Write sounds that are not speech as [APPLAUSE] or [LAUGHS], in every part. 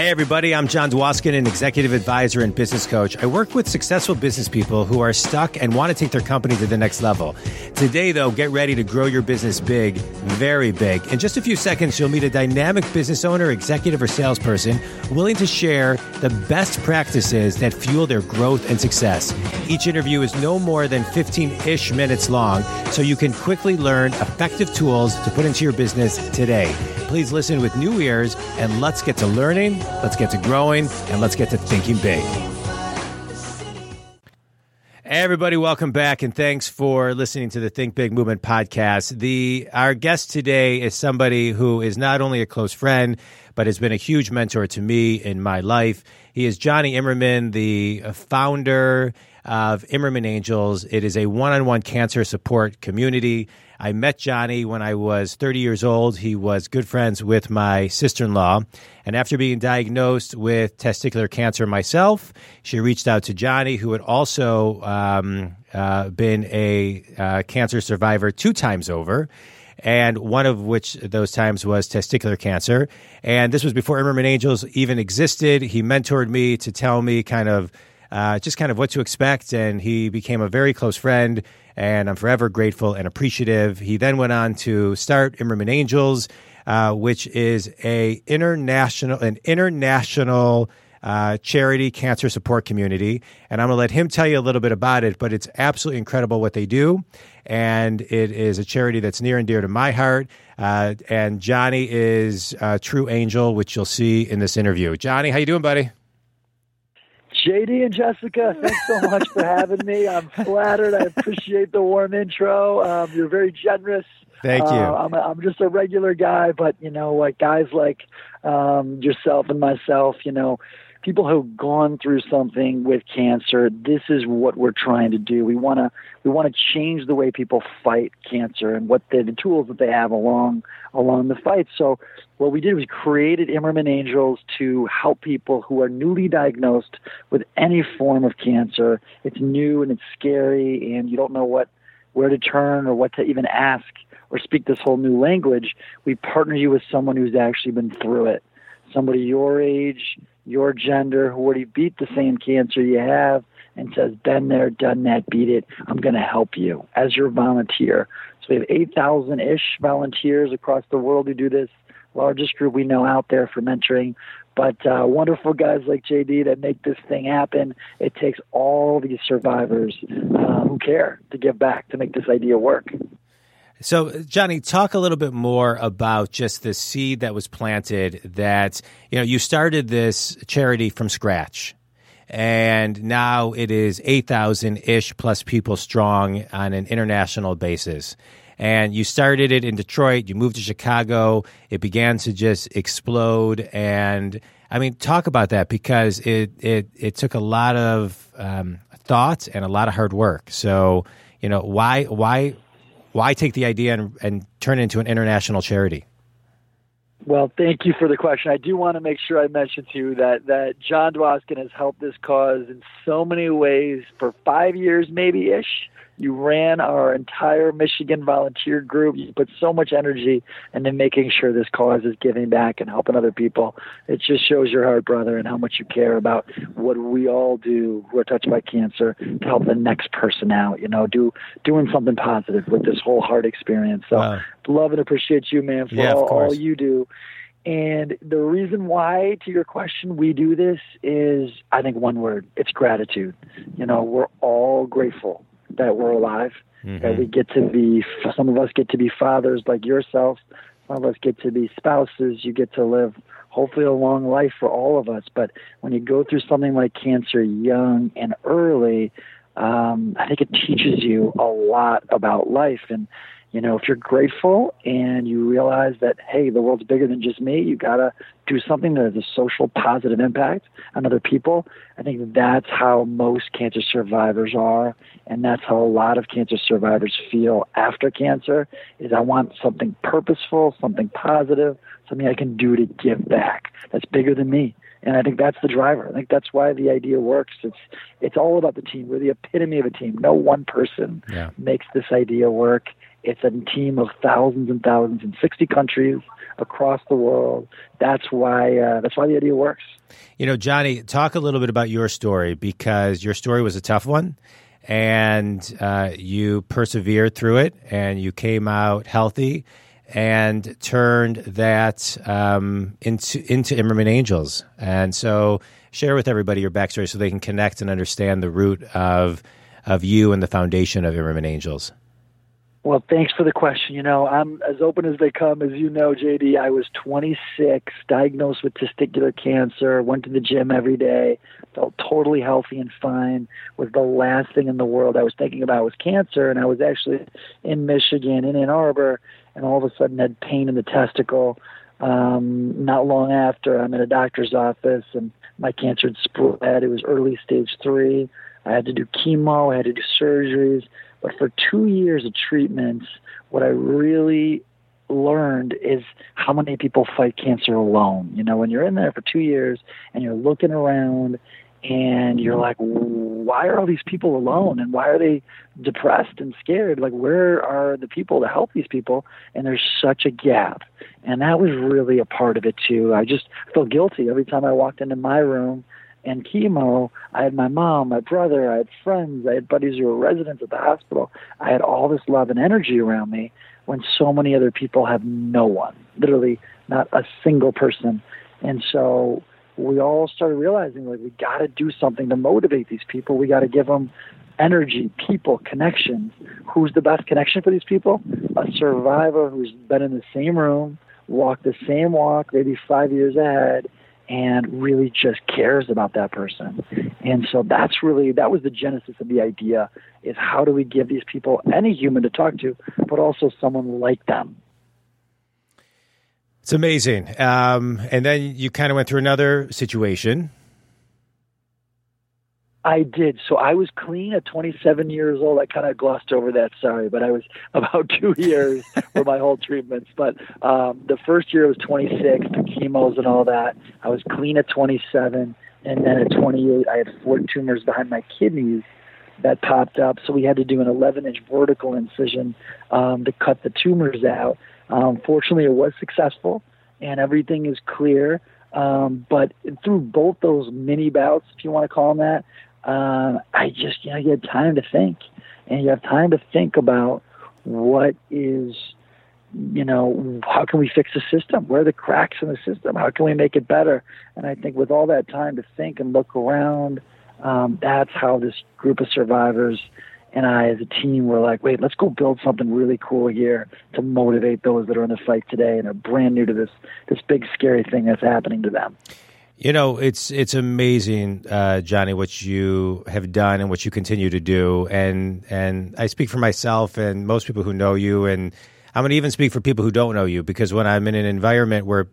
Hey, everybody, I'm John Dwoskin, an executive advisor and business coach. I work with successful business people who are stuck and want to take their company to the next level. Today, though, get ready to grow your business big, very big. In just a few seconds, you'll meet a dynamic business owner, executive, or salesperson willing to share the best practices that fuel their growth and success. Each interview is no more than 15 ish minutes long, so you can quickly learn effective tools to put into your business today. Please listen with new ears and let's get to learning let's get to growing, and let's get to thinking big. Everybody, welcome back, and thanks for listening to the Think Big Movement podcast. The our guest today is somebody who is not only a close friend, but has been a huge mentor to me in my life. He is Jonny Imerman, the founder of Imerman Angels. It is a one-on-one cancer support community. I met Jonny when I was 30 years old. He was good friends with my sister in law. And after being diagnosed with testicular cancer myself, she reached out to Jonny, who had also um, uh, been a uh, cancer survivor two times over and one of which those times was testicular cancer. And this was before Imerman Angels even existed. He mentored me to tell me kind of uh, just kind of what to expect, and he became a very close friend and I'm forever grateful and appreciative. He then went on to start Imerman Angels, uh, which is a international an international uh, charity cancer support community, and I'm going to let him tell you a little bit about it. But it's absolutely incredible what they do, and it is a charity that's near and dear to my heart. Uh, and Jonny is a true angel, which you'll see in this interview. Jonny, how you doing, buddy? JD and Jessica, thanks so much for having me. I'm flattered. I appreciate the warm intro. Um, you're very generous. Thank you. Uh, I'm, a, I'm just a regular guy, but you know, like guys like um, yourself and myself, you know, people who've gone through something with cancer, this is what we're trying to do. We want to we want to change the way people fight cancer and what the, the tools that they have along along the fight. So what we did was created Imerman Angels to help people who are newly diagnosed with any form of cancer. It's new and it's scary and you don't know what where to turn or what to even ask or speak this whole new language. We partner you with someone who's actually been through it. Somebody your age, your gender, who already beat the same cancer you have, and says, Been there, done that, beat it. I'm going to help you as your volunteer. So we have 8,000 ish volunteers across the world who do this, largest group we know out there for mentoring. But uh, wonderful guys like JD that make this thing happen. It takes all these survivors uh, who care to give back to make this idea work. So, Jonny, talk a little bit more about just the seed that was planted that, you know, you started this charity from scratch and now it is 8,000 ish plus people strong on an international basis. And you started it in Detroit, you moved to Chicago, it began to just explode. And I mean, talk about that because it, it, it took a lot of um, thought and a lot of hard work. So, you know, why, why, why take the idea and, and turn it into an international charity? Well, thank you for the question. I do want to make sure I mention to you that that John Dwoskin has helped this cause in so many ways for five years, maybe ish. You ran our entire Michigan volunteer group. You put so much energy into making sure this cause is giving back and helping other people. It just shows your heart, brother, and how much you care about what we all do who are touched by cancer to help the next person out. You know, do doing something positive with this whole heart experience. So, wow. love and appreciate you, man, for yeah, all, all you do. And the reason why, to your question, we do this is, I think, one word it's gratitude. You know, we're all grateful that we're alive, mm-hmm. that we get to be, some of us get to be fathers like yourself, some of us get to be spouses, you get to live hopefully a long life for all of us. But when you go through something like cancer young and early, um, I think it teaches you a lot about life. And you know, if you're grateful and you realize that, hey, the world's bigger than just me, you got to do something that has a social positive impact on other people. I think that's how most cancer survivors are. And that's how a lot of cancer survivors feel after cancer is I want something purposeful, something positive, something I can do to give back. That's bigger than me. And I think that's the driver. I think that's why the idea works. It's it's all about the team. We're the epitome of a team. No one person yeah. makes this idea work. It's a team of thousands and thousands in 60 countries across the world. That's why uh, that's why the idea works. You know, Jonny, talk a little bit about your story because your story was a tough one, and uh, you persevered through it, and you came out healthy and turned that um, into into Imerman Angels. And so, share with everybody your backstory so they can connect and understand the root of of you and the foundation of Imerman Angels. Well, thanks for the question. You know, I'm as open as they come. As you know, JD, I was 26, diagnosed with testicular cancer, went to the gym every day, felt totally healthy and fine. Was the last thing in the world I was thinking about was cancer, and I was actually in Michigan, in Ann Arbor, and all of a sudden had pain in the testicle. Um, not long after, I'm in a doctor's office, and my cancer had spread. It was early stage three. I had to do chemo. I had to do surgeries but for two years of treatments, what I really learned is how many people fight cancer alone. You know, when you're in there for two years and you're looking around and you're like, why are all these people alone and why are they depressed and scared? Like, where are the people to help these people? And there's such a gap. And that was really a part of it too. I just felt guilty every time I walked into my room and chemo, I had my mom, my brother, I had friends, I had buddies who were residents at the hospital. I had all this love and energy around me when so many other people have no one, literally not a single person. And so we all started realizing like we got to do something to motivate these people. We got to give them energy, people, connections. Who's the best connection for these people? A survivor who's been in the same room, walked the same walk, maybe five years ahead, and really just cares about that person. And so that's really that was the genesis of the idea is how do we give these people any human to talk to, but also someone like them. It's amazing. Um, and then you kind of went through another situation I did. So I was clean at 27 years old. I kind of glossed over that. Sorry, but I was [LAUGHS] about two years for my whole treatments. But um, the first year was 26, the chemos and all that. I was clean at 27, and then at 28, I had four tumors behind my kidneys that popped up. So we had to do an 11-inch vertical incision um, to cut the tumors out. Um, fortunately, it was successful, and everything is clear. Um, but through both those mini bouts, if you want to call them that, um, I just, you know, you have time to think, and you have time to think about what is, you know, how can we fix the system? Where are the cracks in the system? How can we make it better? And I think with all that time to think and look around, um, that's how this group of survivors and I, as a team, were like, wait, let's go build something really cool here to motivate those that are in the fight today and are brand new to this this big scary thing that's happening to them. You know, it's it's amazing, uh, Jonny, what you have done and what you continue to do. And and I speak for myself and most people who know you, and I'm going to even speak for people who don't know you because when I'm in an environment where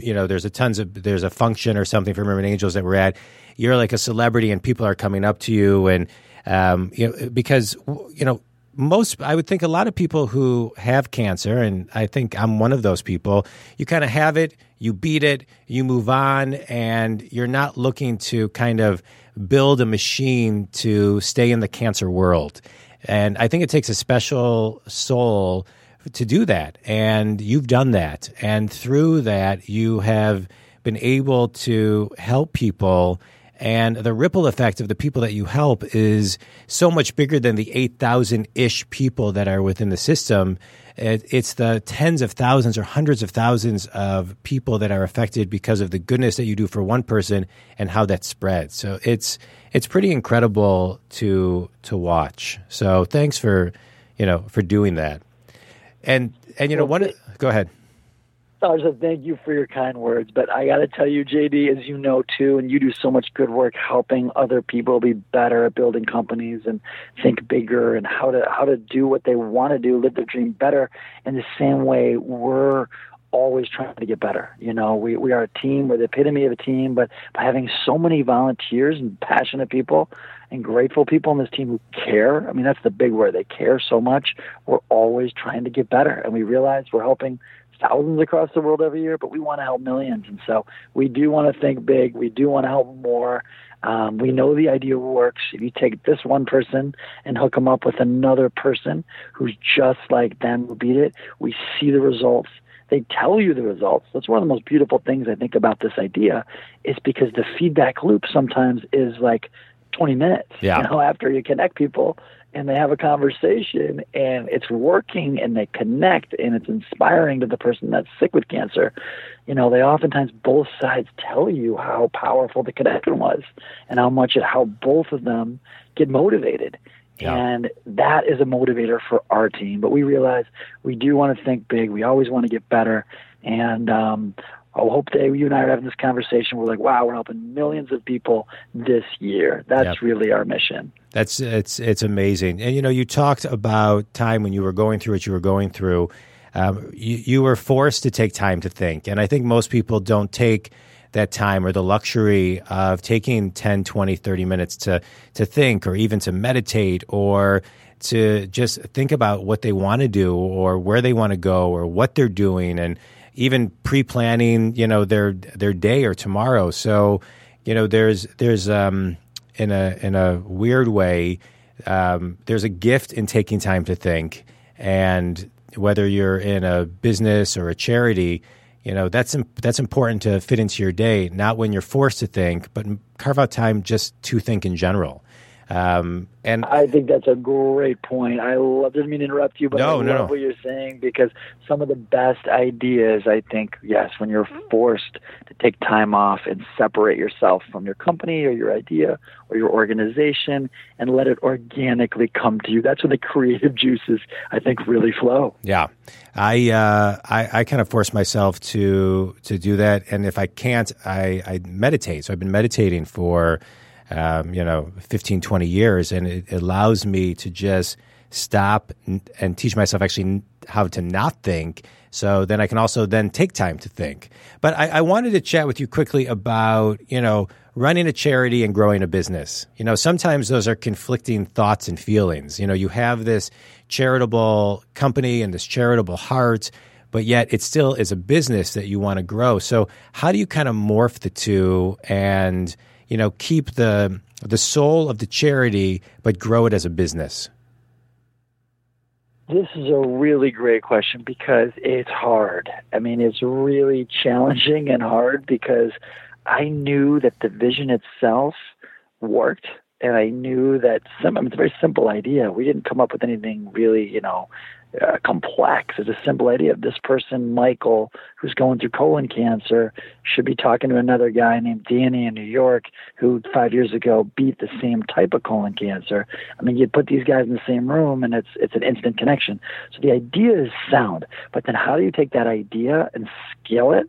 you know there's a tons of there's a function or something for Imerman Angels that we're at, you're like a celebrity and people are coming up to you and um, you know because you know most i would think a lot of people who have cancer and i think i'm one of those people you kind of have it you beat it, you move on, and you're not looking to kind of build a machine to stay in the cancer world. And I think it takes a special soul to do that. And you've done that. And through that, you have been able to help people. And the ripple effect of the people that you help is so much bigger than the 8,000 ish people that are within the system it's the tens of thousands or hundreds of thousands of people that are affected because of the goodness that you do for one person and how that spreads. So it's it's pretty incredible to to watch. So thanks for you know for doing that. And and you know one go ahead. I just thank you for your kind words. But I got to tell you, JD, as you know too, and you do so much good work helping other people be better at building companies and think bigger and how to how to do what they want to do, live their dream better. In the same way, we're always trying to get better. You know, we, we are a team. We're the epitome of a team. But by having so many volunteers and passionate people and grateful people on this team who care, I mean, that's the big word. They care so much. We're always trying to get better. And we realize we're helping thousands across the world every year, but we want to help millions. And so we do want to think big. We do want to help more. Um, we know the idea works. If you take this one person and hook them up with another person who's just like them who beat it, we see the results. they tell you the results. That's one of the most beautiful things I think about this idea is because the feedback loop sometimes is like 20 minutes, yeah. you know, after you connect people and they have a conversation and it's working and they connect and it's inspiring to the person that's sick with cancer. You know, they oftentimes both sides tell you how powerful the connection was and how much it, how both of them get motivated. Yeah. And that is a motivator for our team. But we realize we do want to think big. We always want to get better. And um, I hope that you and I are having this conversation. We're like, wow, we're helping millions of people this year. That's Yep. really our mission. That's it's it's amazing. And you know, you talked about time when you were going through what you were going through. Um, you, you were forced to take time to think, and I think most people don't take that time or the luxury of taking 10 20 30 minutes to to think or even to meditate or to just think about what they want to do or where they want to go or what they're doing and even pre-planning you know their their day or tomorrow. So you know there's there's um in a in a weird way um, there's a gift in taking time to think. And whether you're in a business or a charity you know that's that's important to fit into your day not when you're forced to think but carve out time just to think in general um, and I think that's a great point. I love, didn't mean to interrupt you, but No, I no, love no. what you're saying because some of the best ideas, I think, yes, when you're forced to take time off and separate yourself from your company or your idea or your organization and let it organically come to you. That's when the creative [LAUGHS] juices, I think, really flow. Yeah, I, uh, I I kind of force myself to to do that, and if I can't, I, I meditate. So I've been meditating for um, you know 15, 20 years, and it allows me to just stop and, teach myself actually how to not think. So then I can also then take time to think. But I, I wanted to chat with you quickly about you know running a charity and growing a business. You know sometimes those are conflicting thoughts and feelings. You know you have this charitable company and this charitable heart, but yet it still is a business that you want to grow. So how do you kind of morph the two and you know keep the the soul of the charity but grow it as a business? This is a really great question because it's hard. I mean, it's really challenging and hard because I knew that the vision itself worked, and I knew that some. I mean, it's a very simple idea. We didn't come up with anything really, you know, uh, complex. It's a simple idea. Of this person, Michael, who's going through colon cancer, should be talking to another guy named Danny in New York who five years ago beat the same type of colon cancer. I mean, you put these guys in the same room, and it's it's an instant connection. So the idea is sound, but then how do you take that idea and scale it?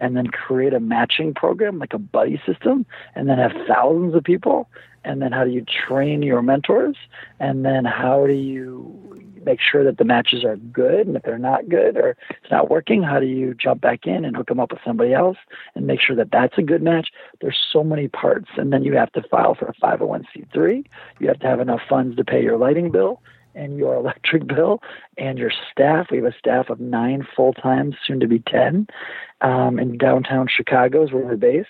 and then create a matching program like a buddy system and then have thousands of people and then how do you train your mentors and then how do you make sure that the matches are good and if they're not good or it's not working how do you jump back in and hook them up with somebody else and make sure that that's a good match there's so many parts and then you have to file for a 501c3 you have to have enough funds to pay your lighting bill and your [LAUGHS] electric bill and your staff. We have a staff of nine full time, soon to be 10, um, in downtown Chicago is where we're based.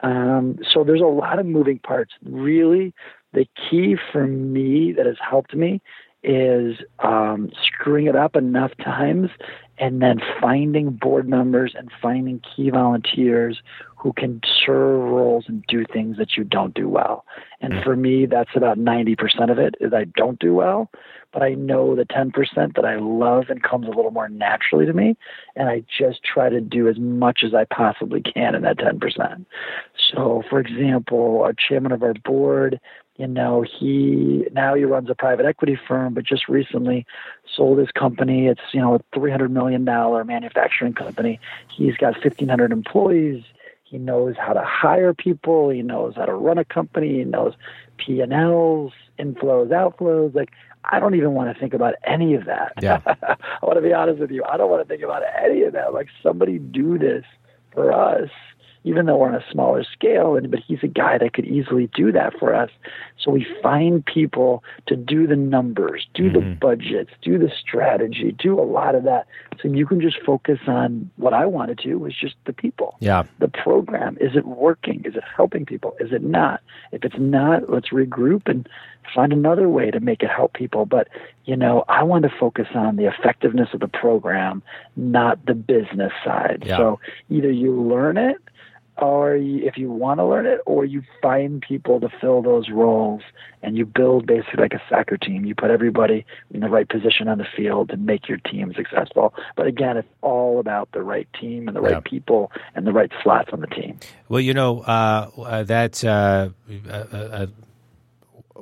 Um, so there's a lot of moving parts. Really, the key for me that has helped me is um, screwing it up enough times and then finding board members and finding key volunteers who can serve roles and do things that you don't do well. And for me, that's about 90% of it is I don't do well, but I know the 10% that I love and comes a little more naturally to me. And I just try to do as much as I possibly can in that 10%. So, for example, our chairman of our board, you know, he now he runs a private equity firm, but just recently sold his company. It's, you know, a $300 million manufacturing company. He's got 1,500 employees. He knows how to hire people. He knows how to run a company. He knows P&Ls, inflows, outflows. Like, I don't even want to think about any of that. Yeah. [LAUGHS] I want to be honest with you. I don't want to think about any of that. Like, somebody do this for us, even though we're on a smaller scale. And but he's a guy that could easily do that for us. So we find people to do the numbers, do the mm-hmm. budgets, do the strategy, do a lot of that. So you can just focus on what I want to is just the people Yeah. the program is it working is it helping people is it not if it's not let's regroup and find another way to make it help people. But, you know, I want to focus on the effectiveness of the program, not the business side. Yeah. So either you learn it or if you want to learn it, or you find people to fill those roles and you build basically like a soccer team. You put everybody in the right position on the field to make your team successful. But again, it's all about the right team and the right Yeah. people and the right slots on the team. Well, you know, uh, uh, that uh, uh, uh,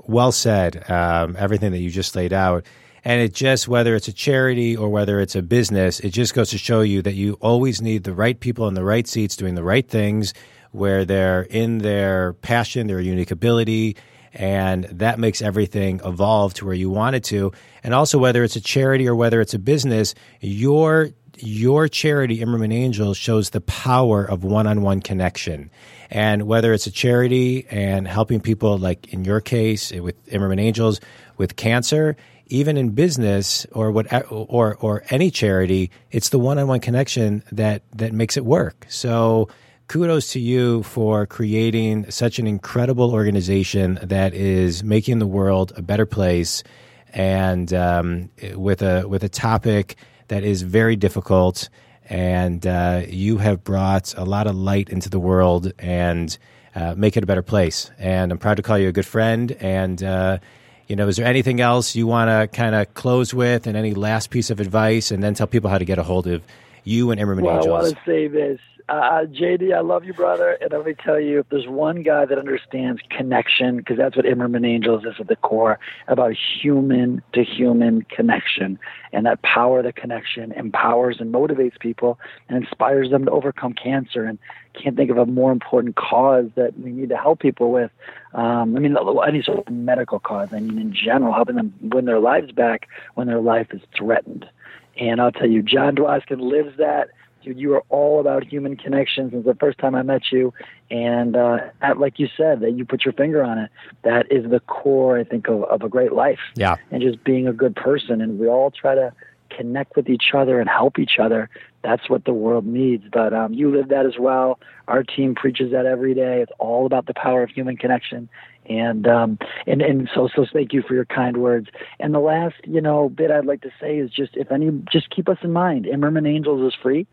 well said, um, everything that you just laid out. And it just, whether it's a charity or whether it's a business, it just goes to show you that you always need the right people in the right seats doing the right things where they're in their passion, their unique ability, and that makes everything evolve to where you want it to. And also, whether it's a charity or whether it's a business, your your charity, Imerman Angels, shows the power of one-on-one connection. And whether it's a charity and helping people, like in your case eh, with Imerman Angels, with cancer, even in business or what eh, or or any charity, it's the one-on-one connection that that makes it work. So kudos to you for creating such an incredible organization that is making the world a better place and um, eh, with a with a topic that is very difficult and uh, you have brought a lot of light into the world and uh, make it a better place and i'm proud to call you a good friend and uh, you know is there anything else you want to kind of close with and any last piece of advice and then tell people how to get a hold of you and Imerman well, Angels. I want to say this. Uh, JD, I love you, brother. And let me tell you, if there's one guy that understands connection, because that's what Imerman Angels is at the core, about human to human connection. And that power the connection empowers and motivates people and inspires them to overcome cancer. And can't think of a more important cause that we need to help people with. Um, I mean, any sort of medical cause. I mean, in general, helping them win their lives back when their life is threatened. And I'll tell you, John Dwoskin lives that. Dude, you are all about human connections since the first time I met you. And uh, at, like you said, that you put your finger on it. That is the core, I think, of, of a great life. Yeah. And just being a good person. And we all try to connect with each other and help each other. That's what the world needs. But um, you live that as well. Our team preaches that every day. It's all about the power of human connection. And um, and and so so thank you for your kind words. And the last you know bit I'd like to say is just if any just keep us in mind. Imerman Angels is free,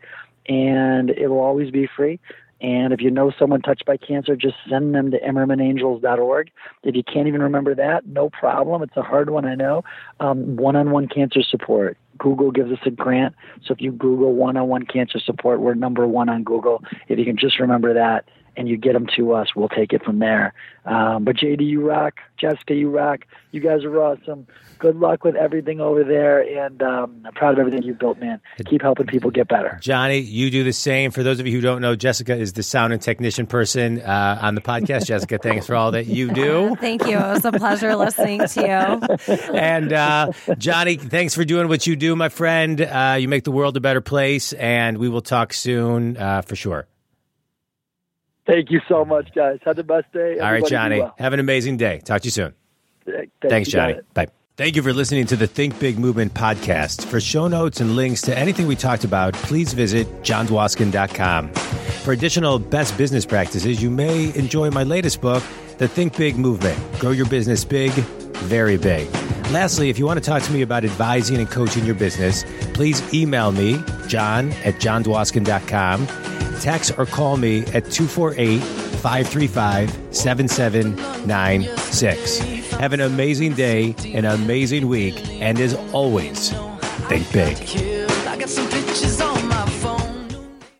and it will always be free. And if you know someone touched by cancer, just send them to imermanangels.org. If you can't even remember that, no problem. It's a hard one, I know. Um, one-on-one cancer support. Google gives us a grant. So if you Google one-on-one cancer support, we're number one on Google. If you can just remember that and you get them to us, we'll take it from there. Um, but JD, you rock. Jessica, you rock. You guys are awesome. Good luck with everything over there, and um, I'm proud of everything you've built, man. Keep helping people get better. Jonny, you do the same. For those of you who don't know, Jessica is the sound and technician person uh, on the podcast. Jessica, thanks for all that you do. [LAUGHS] Thank you. It was a pleasure listening to you. [LAUGHS] And uh, Jonny, thanks for doing what you do, my friend. Uh, you make the world a better place, and we will talk soon uh, for sure. Thank you so much, guys. Have the best day. All right, Everybody be Jonny. well. Have an amazing day. Talk to you soon. Thanks, Thanks, you Jonny. Bye. Thank you for listening to the Think Big Movement podcast. For show notes and links to anything we talked about, please visit johndwoskin.com. For additional best business practices, you may enjoy my latest book, The Think Big Movement Grow Your Business Big, Very Big. Lastly, if you want to talk to me about advising and coaching your business, please email me, john at johndwoskin.com. Text or call me at 248 535 7796. Have an amazing day, an amazing week, and as always, think big.